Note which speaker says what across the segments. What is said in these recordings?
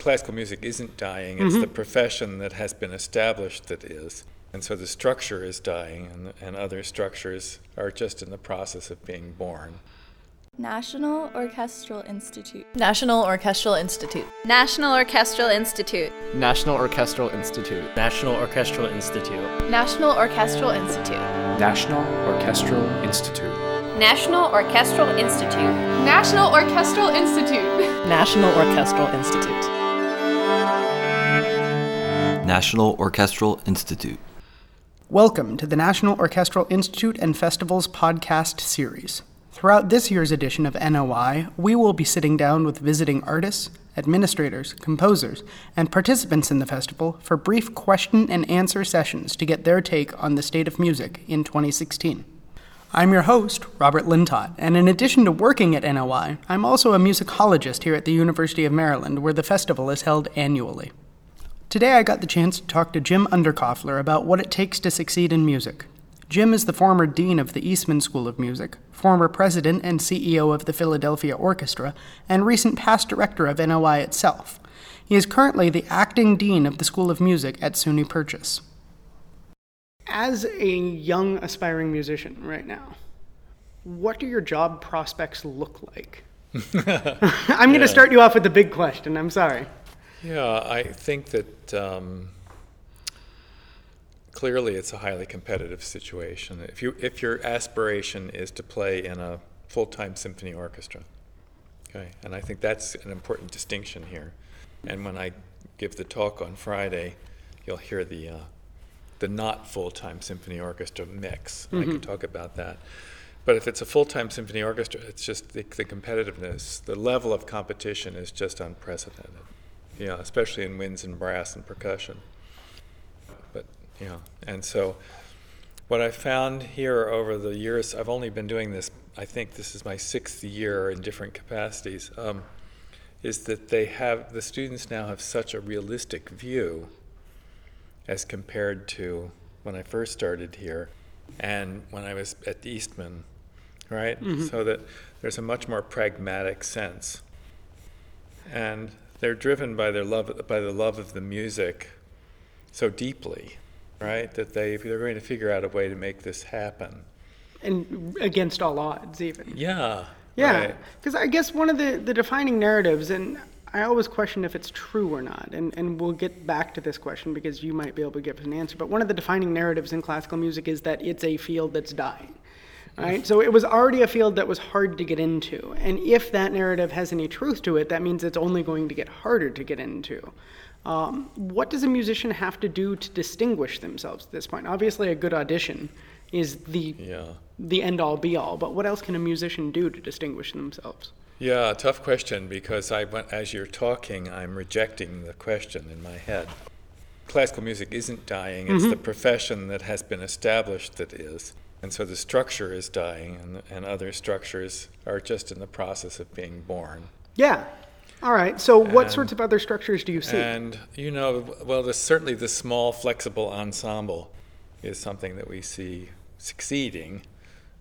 Speaker 1: classical music isn't dying, it's the profession that has been established that is. And so the structure is dying, and, and other structures are just in the process of being born.
Speaker 2: National Orchestral Institute.
Speaker 3: National Orchestral Institute.
Speaker 4: National Orchestral Institute.
Speaker 5: National Orchestral Institute.
Speaker 6: National Orchestral Institute.
Speaker 3: National Orchestral Institute.
Speaker 7: National Orchestral Institute.
Speaker 4: National Orchestral Institute.
Speaker 8: National Orchestral Institute.
Speaker 3: National Orchestral Institute.
Speaker 9: National Orchestral Institute.
Speaker 10: Welcome to the National Orchestral Institute and Festivals podcast series. Throughout this year's edition of NOI, we will be sitting down with visiting artists, administrators, composers, and participants in the festival for brief question and answer sessions to get their take on the state of music in 2016. I'm your host, Robert Lintott, and in addition to working at NOI, I'm also a musicologist here at the University of Maryland, where the festival is held annually. Today I got the chance to talk to Jim Undercofler about what it takes to succeed in music. Jim is the former dean of the Eastman School of Music, former president and CEO of the Philadelphia Orchestra, and recent past director of NOI itself. He is currently the acting dean of the School of Music at SUNY Purchase. As a young aspiring musician right now, what do your job prospects look like? I'm going to start you off with the big question. I'm sorry.
Speaker 1: Yeah, I think that um, clearly it's a highly competitive situation. If you if your aspiration is to play in a full-time symphony orchestra, okay, and I think that's an important distinction here. And when I give the talk on Friday, you'll hear the uh, the not full-time symphony orchestra mix. I can talk about that. But if it's a full-time symphony orchestra, it's just the, the competitiveness, the level of competition is just unprecedented. Yeah, especially in winds and brass and percussion. But yeah, and so what I found here over the years, I've only been doing this. I think this is my sixth year in different capacities. Um, is that they have the students now have such a realistic view as compared to when I first started here and when I was at Eastman, right? So that there's a much more pragmatic sense. And they're driven by their love by the love of the music so deeply, right? That they they're going to figure out a way to make this happen.
Speaker 10: And against all odds, even.
Speaker 1: Yeah.
Speaker 10: Yeah,
Speaker 1: right.
Speaker 10: because I guess one of the, the defining narratives, and I always question if it's true or not, and, and we'll get back to this question because you might be able to give us an answer, but one of the defining narratives in classical music is that it's a field that's dying. Right? So it was already a field that was hard to get into. And if that narrative has any truth to it, that means it's only going to get harder to get into. Um, what does a musician have to do to distinguish themselves at this point? Obviously, a good audition is the
Speaker 1: Yeah.
Speaker 10: the end all be all, but what else can a musician do to distinguish themselves?
Speaker 1: Yeah, tough question because I went, as you're talking, I'm rejecting the question in my head. Classical music isn't dying, it's the profession that has been established that is. And so the structure is dying, and, and other structures are just in the process of being born.
Speaker 10: Yeah. All right. So, what
Speaker 1: And-
Speaker 10: sorts of other structures do you see?
Speaker 1: And, you know, well, the, certainly the small, flexible ensemble is something that we see succeeding,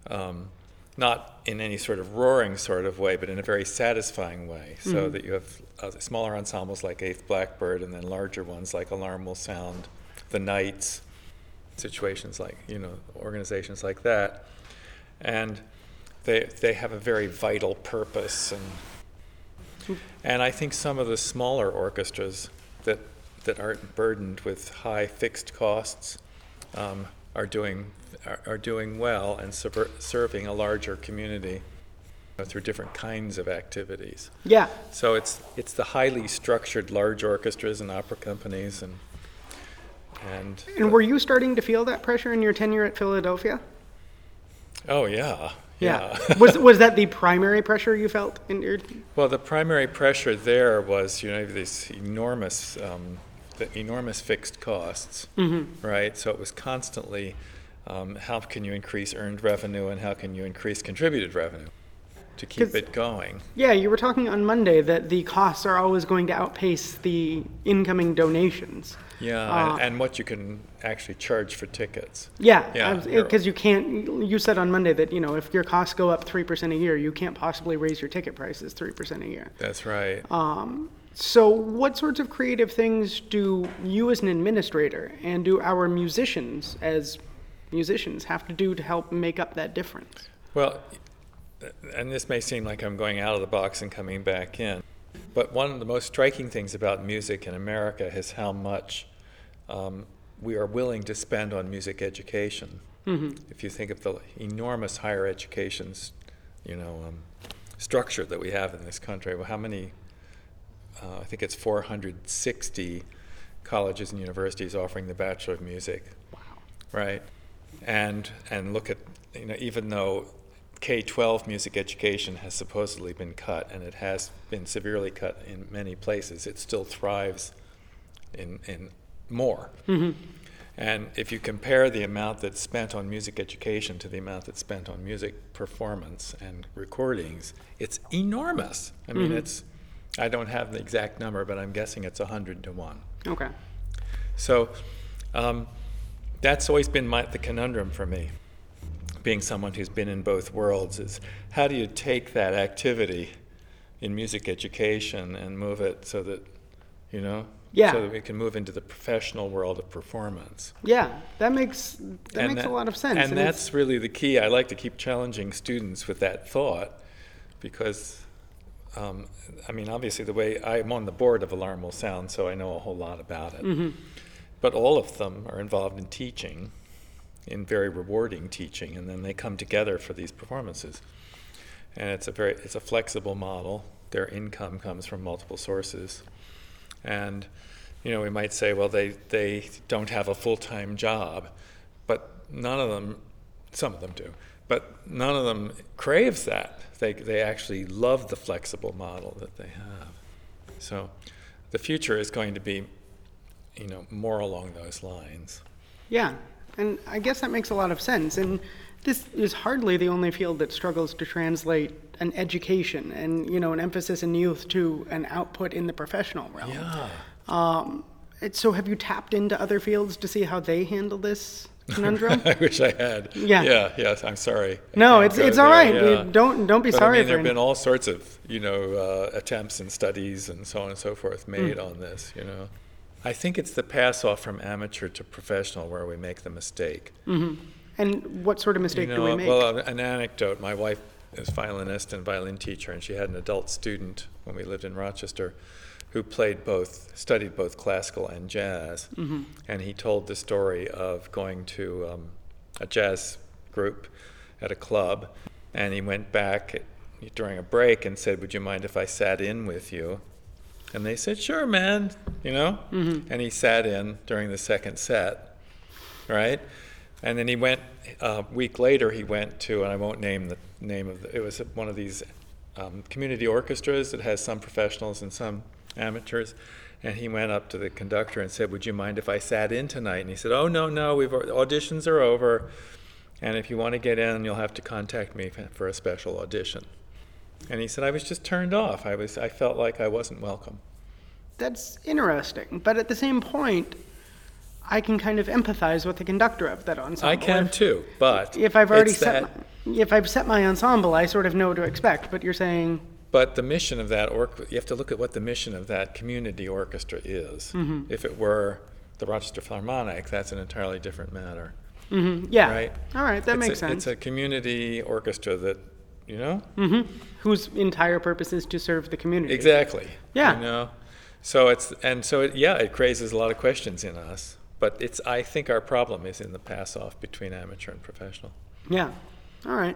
Speaker 1: um, not in any sort of roaring sort of way, but in a very satisfying way. So that you have uh, smaller ensembles like Eighth Blackbird, and then larger ones like Alarm Will Sound, The Knights, situations like, you know, organizations like that. And they, they have a very vital purpose and and I think some of the smaller orchestras that that aren't burdened with high fixed costs um, are doing are, are doing well and subver- serving a larger community through different kinds of activities.
Speaker 10: yeah.
Speaker 1: So it's it's the highly structured large orchestras and opera companies and and
Speaker 10: And were you starting to feel that pressure in your tenure at Philadelphia?
Speaker 1: oh yeah yeah.
Speaker 10: was was that the primary pressure you felt in your?
Speaker 1: Well, the primary pressure there was, you know, these enormous, um, the enormous fixed costs, right? So it was constantly, um, how can you increase earned revenue and how can you increase contributed revenue to keep it going?
Speaker 10: Yeah, you were talking on Monday that the costs are always going to outpace the incoming donations.
Speaker 1: Yeah,
Speaker 10: Uh,
Speaker 1: and, and what you can actually charge for tickets.
Speaker 10: Yeah,
Speaker 1: Yeah,
Speaker 10: because you can't. You said on Monday that you know if your costs go up three percent a year, you can't possibly raise your ticket prices three percent a year.
Speaker 1: That's right.
Speaker 10: Um, So, what sorts of creative things do you, as an administrator, and do our musicians, as musicians, have to do to help make up that difference?
Speaker 1: Well, and this may seem like I'm going out of the box and coming back in, but one of the most striking things about music in America is how much um, we are willing to spend on music education.
Speaker 10: Mm-hmm.
Speaker 1: If you think of the enormous higher education, you know, um, structure that we have in this country, well, how many? Uh, I think it's 460 colleges and universities offering the Bachelor of Music.
Speaker 10: Wow.
Speaker 1: Right, and and look at you know even though K-12 music education has supposedly been cut, and it has been severely cut in many places. It still thrives in, in more.
Speaker 10: Mm-hmm.
Speaker 1: And if you compare the amount that's spent on music education to the amount that's spent on music performance and recordings, it's enormous. I mean,
Speaker 10: Mhm.
Speaker 1: it's, I don't have the exact number, but I'm guessing it's 100 to 1.
Speaker 10: Okay.
Speaker 1: So um, that's always been my, the conundrum for me, being someone who's been in both worlds, is how do you take that activity in music education and move it so that, you know,
Speaker 10: Yeah.
Speaker 1: so that we can move into the professional world of performance.
Speaker 10: Yeah, that makes that
Speaker 1: And
Speaker 10: makes
Speaker 1: that-
Speaker 10: a lot of sense.
Speaker 1: And
Speaker 10: it's-
Speaker 1: that's really the key. I like to keep challenging students with that thought because, um, I mean, obviously, the way I'm on the board of Alarm Will Sound, so I know a whole lot about it.
Speaker 10: Mhm.
Speaker 1: But all of them are involved in teaching, in very rewarding teaching, and then they come together for these performances. And it's a very it's a flexible model. Their income comes from multiple sources. And you know, we might say, well, they, they don't have a full time job, but none of them, some of them do, but none of them craves that. They, they actually love the flexible model that they have. So the future is going to be, you know, more along those lines.
Speaker 10: Yeah, and I guess that makes a lot of sense. And this is hardly the only field that struggles to translate an education and you know an emphasis in youth to an output in the professional realm.
Speaker 1: Yeah.
Speaker 10: Um, so have you tapped into other fields to see how they handle this conundrum?
Speaker 1: I wish I had.
Speaker 10: Yeah.
Speaker 1: Yeah. Yes. I'm sorry.
Speaker 10: No, it's- it's all right.
Speaker 1: Yeah.
Speaker 10: don't- don't be
Speaker 1: But,
Speaker 10: sorry
Speaker 1: I mean, there have been all sorts of you know uh, attempts and studies and so on and so forth made
Speaker 10: Mm.
Speaker 1: on this. You know, I think it's the pass off from amateur to professional where we make the mistake.
Speaker 10: hmm And what sort of mistake
Speaker 1: you
Speaker 10: do we make?
Speaker 1: Well, an anecdote. My wife is violinist and violin teacher, and she had an adult student when we lived in Rochester who played both, studied both classical and jazz.
Speaker 10: Mhm.
Speaker 1: And he told the story of going to um, a jazz group at a club, and he went back during a break and said, "Would you mind if I sat in with you?" And they said, "Sure, man," you know.
Speaker 10: Mhm.
Speaker 1: And he sat in during the second set, right? And then he went a week later. He went to, and I won't name the name of the, it was one of these um, community orchestras that has some professionals and some amateurs. And he went up to the conductor and said, "Would you mind if I sat in tonight?" And he said, "Oh no, no, we've auditions are over, and if you want to get in, you'll have to contact me for a special audition." And he said, "I was just turned off. I was, I felt like I wasn't welcome."
Speaker 10: That's interesting. But at the same point, I can kind of empathize with the conductor of that ensemble.
Speaker 1: I can
Speaker 10: If-
Speaker 1: too, but
Speaker 10: If I've already set
Speaker 1: that-
Speaker 10: my, if I've set my ensemble, I sort of know what to expect. But you're saying,
Speaker 1: But the mission of that orchestra, you have to look at what the mission of that community orchestra is.
Speaker 10: Mhm.
Speaker 1: If it were the Rochester Philharmonic, that's an entirely different matter.
Speaker 10: Mhm, yeah.
Speaker 1: Right?
Speaker 10: All right, that
Speaker 1: It's
Speaker 10: makes
Speaker 1: a,
Speaker 10: sense.
Speaker 1: It's a community orchestra that, you know?
Speaker 10: hmm whose entire purpose is to serve the community.
Speaker 1: Exactly.
Speaker 10: Yeah.
Speaker 1: You know? So it's, and so it, yeah, it raises a lot of questions in us. But it's, I think our problem is in the pass off between amateur and professional.
Speaker 10: Yeah. All right.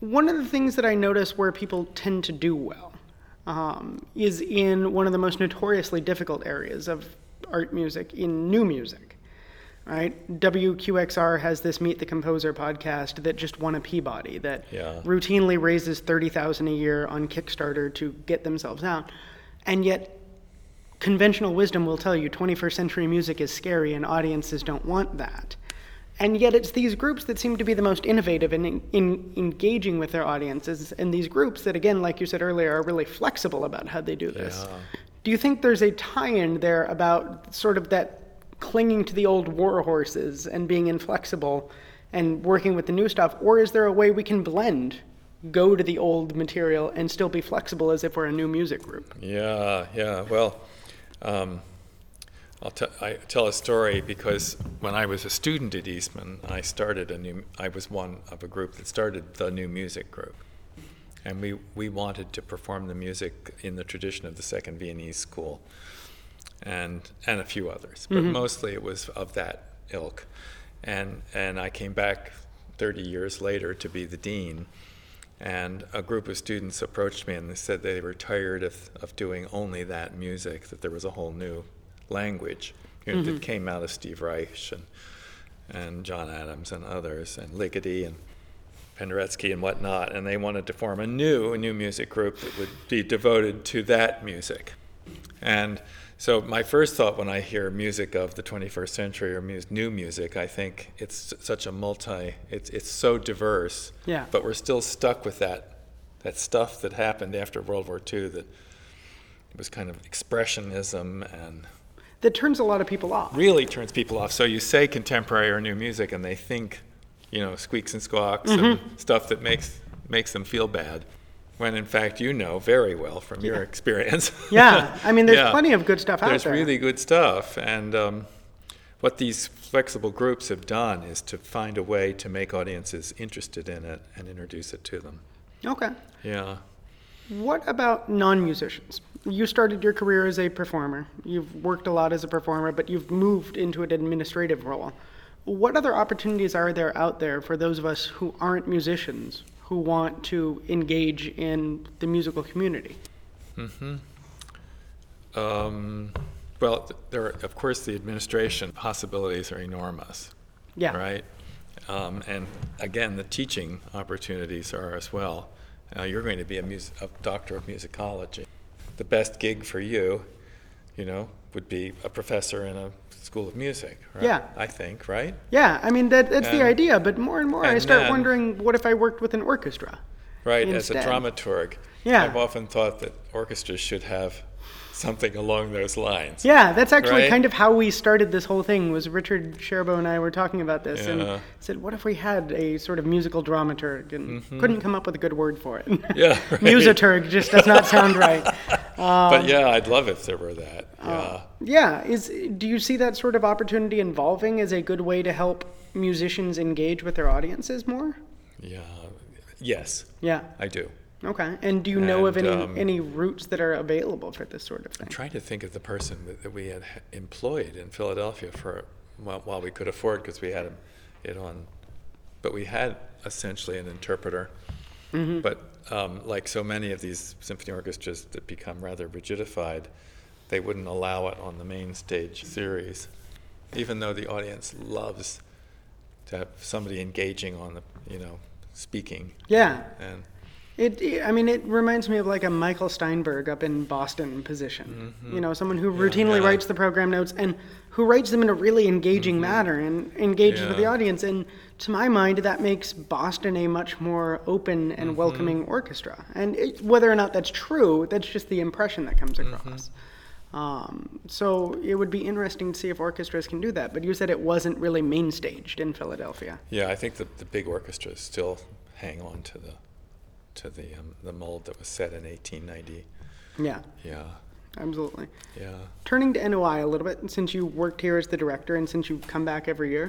Speaker 10: One of the things that I notice where people tend to do well um, is in one of the most notoriously difficult areas of art music, in new music. Right? WQXR has this Meet the Composer podcast that just won a Peabody that
Speaker 1: Yeah.
Speaker 10: routinely raises 30,000 a year on Kickstarter to get themselves out. And yet conventional wisdom will tell you 21st century music is scary and audiences don't want that. And yet it's these groups that seem to be the most innovative in, in engaging with their audiences, and these groups that, again, like you said earlier, are really flexible about how they do this.
Speaker 1: Yeah.
Speaker 10: Do you think there's a tie in there about sort of that clinging to the old war horses and being inflexible and working with the new stuff, or is there a way we can blend go to the old material and still be flexible as if we're a new music group?
Speaker 1: Yeah, yeah. Well, um, I'll t- I tell a story because when I was a student at Eastman, I started a new. I was one of a group that started the new music group, and we we wanted to perform the music in the tradition of the Second Viennese School, and and a few others, but mm-hmm. mostly it was of that ilk, and and I came back 30 years later to be the dean. And a group of students approached me and they said they were tired of, of doing only that music, that there was a whole new language you know, that mm-hmm. came out of Steve Reich and, and John Adams and others, and Ligeti and Penderecki and whatnot. And they wanted to form a new, a new music group that would be devoted to that music. And so my first thought when I hear music of the 21st century or new music, I think it's such a multi, it's, it's so diverse.
Speaker 10: Yeah.
Speaker 1: But we're still stuck with that, that stuff that happened after World War II that was kind of expressionism and
Speaker 10: That turns a lot of people off.
Speaker 1: really turns people off. So you say contemporary or new music and they think, you know, squeaks and squawks and mm-hmm. stuff that makes, makes them feel bad. When in fact you know very well from your experience.
Speaker 10: Yeah, I mean, there's
Speaker 1: Yeah.
Speaker 10: plenty of good stuff out
Speaker 1: There's
Speaker 10: there.
Speaker 1: There's really good stuff, and um, what these flexible groups have done is to find a way to make audiences interested in it and introduce it to them.
Speaker 10: Okay.
Speaker 1: Yeah.
Speaker 10: What about non musicians? You started your career as a performer. You've worked a lot as a performer, but you've moved into an administrative role. What other opportunities are there out there for those of us who aren't musicians who want to engage in the musical community?
Speaker 1: Um, well, there are, of course, the administration possibilities are enormous.
Speaker 10: Yeah.
Speaker 1: Right. Um, and again, the teaching opportunities are as well. Uh, you're going to be a, mus- a doctor of musicology. The best gig for you, you know, would be a professor in a school of music. Right?
Speaker 10: Yeah.
Speaker 1: I think, right?
Speaker 10: Yeah, I mean, that, that's the
Speaker 1: And-
Speaker 10: idea, but more and more I
Speaker 1: and
Speaker 10: start
Speaker 1: then-
Speaker 10: wondering what if I worked with an orchestra?
Speaker 1: Right,
Speaker 10: Instead.
Speaker 1: as a dramaturg.
Speaker 10: Yeah.
Speaker 1: I've often thought that orchestras should have something along those lines.
Speaker 10: Yeah, that's actually
Speaker 1: Right?
Speaker 10: kind of how we started this whole thing. Was Richard Sherbo and I were talking about this,
Speaker 1: Yeah.
Speaker 10: and said, "What if we had a sort of musical dramaturg?" And couldn't come up with a good word for it.
Speaker 1: Mm-hmm. Yeah, right.
Speaker 10: Musaturg just does not sound right.
Speaker 1: but yeah, I'd love if there were that. Yeah.
Speaker 10: Yeah, is do you see that sort of opportunity involving as a good way to help musicians engage with their audiences more?
Speaker 1: Yeah. Yes,
Speaker 10: Yeah.
Speaker 1: I do.
Speaker 10: Okay. And do you know of any
Speaker 1: um,
Speaker 10: any routes that are available for this sort of thing?
Speaker 1: I'm trying to think of the person that- that we had employed in Philadelphia for while, while we could afford because we had it on, but we had essentially an interpreter.
Speaker 10: Mm-hmm.
Speaker 1: But um, like so many of these symphony orchestras that become rather rigidified, they wouldn't allow it on the main stage series, even though the audience loves to have somebody engaging on the, you know, speaking.
Speaker 10: Yeah.
Speaker 1: And
Speaker 10: It, I mean, it reminds me of like a Michael Steinberg up in Boston position. You know, someone who routinely
Speaker 1: Mm-hmm. yeah.
Speaker 10: writes the program notes and who writes them in a really engaging manner and engages with the
Speaker 1: Mm-hmm.
Speaker 10: Audience. And to my mind, that makes Boston a much more open and
Speaker 1: Mm-hmm.
Speaker 10: welcoming orchestra. And it, whether or not that's true, that's just the impression that comes
Speaker 1: Mm-hmm.
Speaker 10: across. Um, so it would be interesting to see if orchestras can do that. But you said it wasn't really main staged in Philadelphia.
Speaker 1: Yeah, I think the, the big orchestras still hang on to the to the um, the mold that was set in 1890.
Speaker 10: Yeah,
Speaker 1: Yeah,
Speaker 10: absolutely.
Speaker 1: yeah.
Speaker 10: Turning to NOI a little bit, since you worked here as the director and since you come back every year,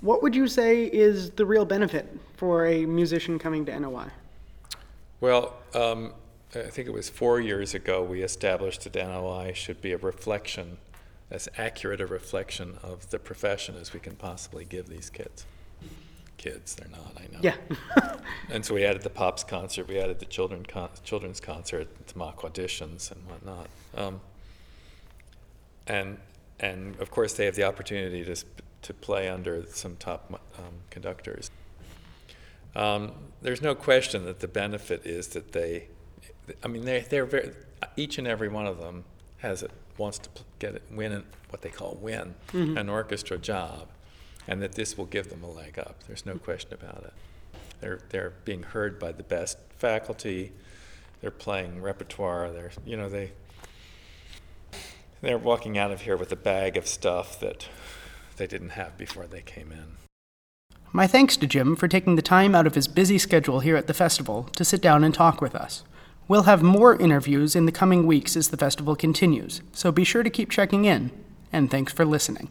Speaker 10: what would you say is the real benefit for a musician coming to NOI?
Speaker 1: Well, um, I think it was four years ago we established that NOI should be a reflection, as accurate a reflection of the profession as we can possibly give these kids. Kids, they're not, I know.
Speaker 10: Yeah.
Speaker 1: And so we added the Pops concert, we added the children con- children's concert, the mock auditions and whatnot. Um, and and of course they have the opportunity to to play under some top um, conductors. Um, there's no question that the benefit is that they, I mean, they they're very each and every one of them has it wants to get it win an- what they call win an orchestra job, and that this will give them a leg up. There's no question about it. They're they're being heard by the best faculty. They're playing repertoire. They're you know they they're walking out of here with a bag of stuff that they didn't have before they came in.
Speaker 10: My thanks to Jim for taking the time out of his busy schedule here at the festival to sit down and talk with us. We'll have more interviews in the coming weeks as the festival continues, so be sure to keep checking in, and thanks for listening.